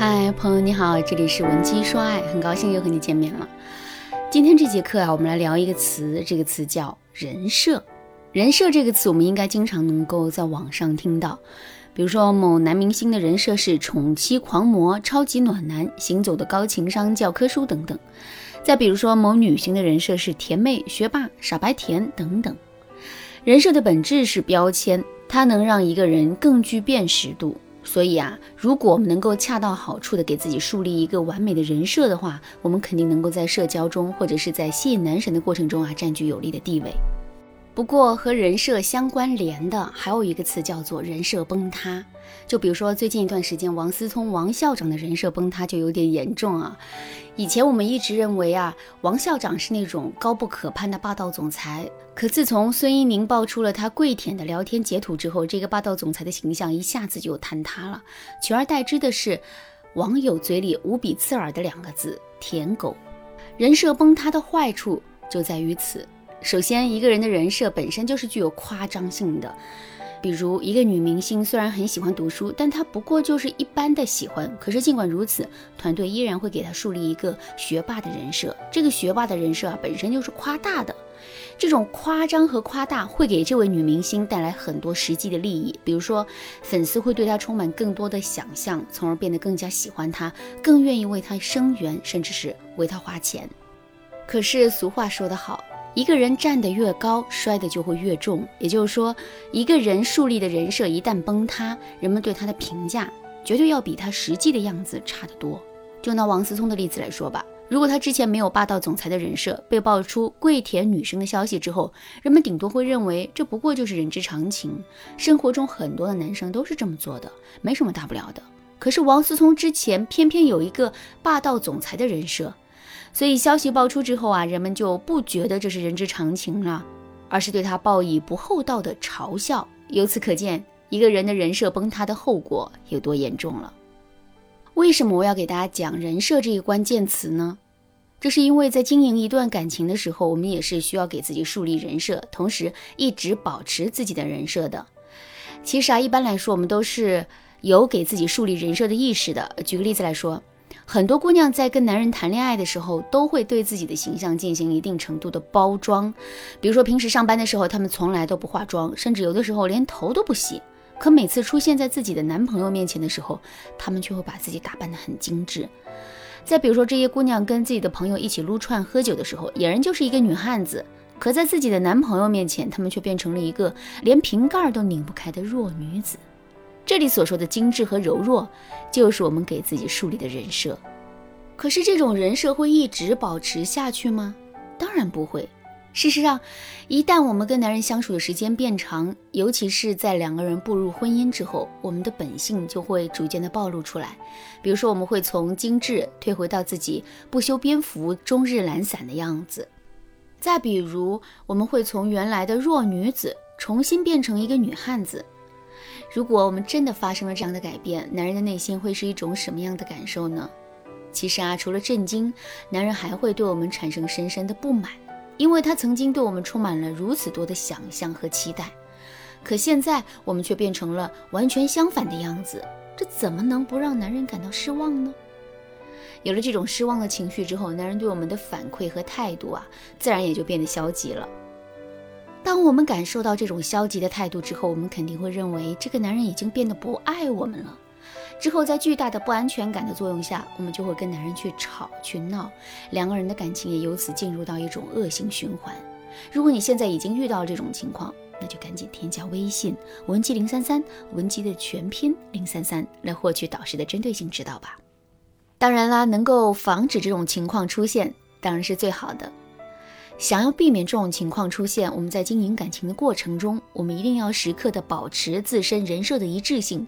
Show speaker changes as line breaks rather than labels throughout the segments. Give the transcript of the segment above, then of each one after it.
嗨，朋友你好，这里是文姬说爱，很高兴又和你见面了。今天这节课啊，我们来聊一个词，这个词叫人设。人设这个词，我们应该经常能够在网上听到，比如说某男明星的人设是宠妻狂魔、超级暖男、行走的高情商教科书等等。再比如说某女星的人设是甜妹、学霸、傻白甜等等。人设的本质是标签，它能让一个人更具辨识度。所以啊，如果我们能够恰到好处的给自己树立一个完美的人设的话，我们肯定能够在社交中或者是在吸引男神的过程中啊，占据有利的地位。不过和人设相关联的还有一个词叫做人设崩塌。就比如说最近一段时间，王思聪王校长的人设崩塌就有点严重啊。以前我们一直认为啊，王校长是那种高不可攀的霸道总裁。可自从孙一宁爆出了他跪舔的聊天截图之后，这个霸道总裁的形象一下子就坍塌了，取而代之的是网友嘴里无比刺耳的两个字“舔狗”。人设崩塌的坏处就在于此。首先，一个人的人设本身就是具有夸张性的。比如，一个女明星虽然很喜欢读书，但她不过就是一般的喜欢。可是，尽管如此，团队依然会给她树立一个学霸的人设。这个学霸的人设啊，本身就是夸大的。这种夸张和夸大会给这位女明星带来很多实际的利益，比如说，粉丝会对她充满更多的想象，从而变得更加喜欢她，更愿意为她声援，甚至是为她花钱。可是，俗话说得好。一个人站得越高，摔得就会越重。也就是说，一个人树立的人设一旦崩塌，人们对他的评价绝对要比他实际的样子差得多。就拿王思聪的例子来说吧，如果他之前没有霸道总裁的人设，被爆出跪舔女生的消息之后，人们顶多会认为这不过就是人之常情，生活中很多的男生都是这么做的，没什么大不了的。可是王思聪之前偏偏有一个霸道总裁的人设。所以消息爆出之后啊，人们就不觉得这是人之常情了，而是对他报以不厚道的嘲笑。由此可见，一个人的人设崩塌的后果有多严重了。为什么我要给大家讲人设这一关键词呢？这是因为在经营一段感情的时候，我们也是需要给自己树立人设，同时一直保持自己的人设的。其实啊，一般来说，我们都是有给自己树立人设的意识的。举个例子来说。很多姑娘在跟男人谈恋爱的时候，都会对自己的形象进行一定程度的包装。比如说，平时上班的时候，她们从来都不化妆，甚至有的时候连头都不洗。可每次出现在自己的男朋友面前的时候，她们却会把自己打扮得很精致。再比如说，这些姑娘跟自己的朋友一起撸串喝酒的时候，俨然就是一个女汉子；可在自己的男朋友面前，她们却变成了一个连瓶盖都拧不开的弱女子。这里所说的精致和柔弱，就是我们给自己树立的人设。可是这种人设会一直保持下去吗？当然不会。事实上，一旦我们跟男人相处的时间变长，尤其是在两个人步入婚姻之后，我们的本性就会逐渐的暴露出来。比如说，我们会从精致退回到自己不修边幅、终日懒散的样子；再比如，我们会从原来的弱女子重新变成一个女汉子。如果我们真的发生了这样的改变，男人的内心会是一种什么样的感受呢？其实啊，除了震惊，男人还会对我们产生深深的不满，因为他曾经对我们充满了如此多的想象和期待，可现在我们却变成了完全相反的样子，这怎么能不让男人感到失望呢？有了这种失望的情绪之后，男人对我们的反馈和态度啊，自然也就变得消极了。当我们感受到这种消极的态度之后，我们肯定会认为这个男人已经变得不爱我们了。之后，在巨大的不安全感的作用下，我们就会跟男人去吵去闹，两个人的感情也由此进入到一种恶性循环。如果你现在已经遇到这种情况，那就赶紧添加微信文姬零三三，文姬的全拼零三三，来获取导师的针对性指导吧。当然啦，能够防止这种情况出现，当然是最好的。想要避免这种情况出现，我们在经营感情的过程中，我们一定要时刻的保持自身人设的一致性。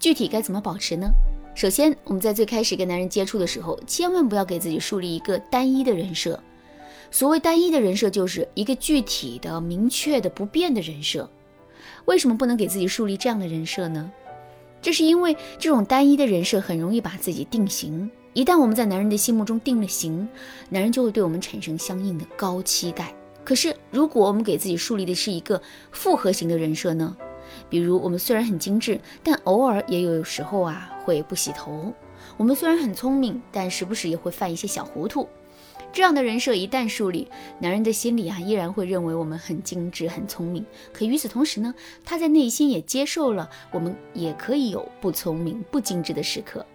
具体该怎么保持呢？首先，我们在最开始跟男人接触的时候，千万不要给自己树立一个单一的人设。所谓单一的人设，就是一个具体的、明确的、不变的人设。为什么不能给自己树立这样的人设呢？这是因为这种单一的人设很容易把自己定型。一旦我们在男人的心目中定了型，男人就会对我们产生相应的高期待。可是，如果我们给自己树立的是一个复合型的人设呢？比如，我们虽然很精致，但偶尔也有时候啊会不洗头。我们虽然很聪明，但时不时也会犯一些小糊涂。这样的人设一旦树立，男人的心里啊依然会认为我们很精致、很聪明。可与此同时呢，他在内心也接受了我们也可以有不聪明、不精致的时刻。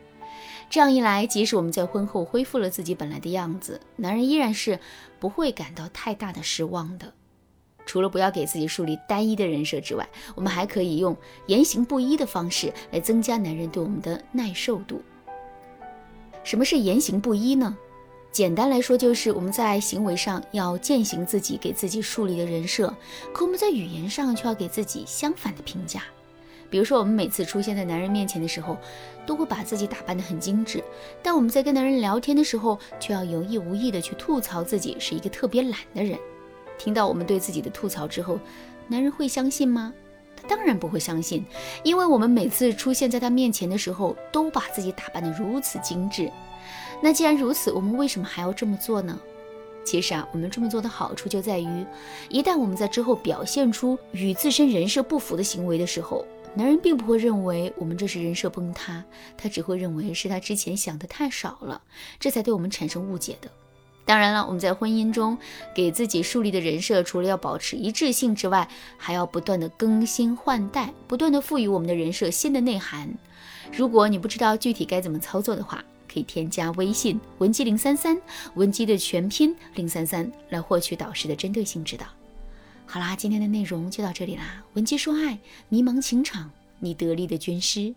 这样一来，即使我们在婚后恢复了自己本来的样子，男人依然是不会感到太大的失望的。除了不要给自己树立单一的人设之外，我们还可以用言行不一的方式来增加男人对我们的耐受度。什么是言行不一呢？简单来说，就是我们在行为上要践行自己给自己树立的人设，可我们在语言上却要给自己相反的评价。比如说，我们每次出现在男人面前的时候，都会把自己打扮得很精致，但我们在跟男人聊天的时候，却要有意无意的去吐槽自己是一个特别懒的人。听到我们对自己的吐槽之后，男人会相信吗？他当然不会相信，因为我们每次出现在他面前的时候，都把自己打扮得如此精致。那既然如此，我们为什么还要这么做呢？其实啊，我们这么做的好处就在于，一旦我们在之后表现出与自身人设不符的行为的时候，男人并不会认为我们这是人设崩塌，他只会认为是他之前想的太少了，这才对我们产生误解的。当然了，我们在婚姻中给自己树立的人设，除了要保持一致性之外，还要不断的更新换代，不断的赋予我们的人设新的内涵。如果你不知道具体该怎么操作的话，可以添加微信文姬零三三，文姬的全拼零三三，来获取导师的针对性指导。好啦，今天的内容就到这里啦。文姬说爱，迷茫情场，你得力的军师。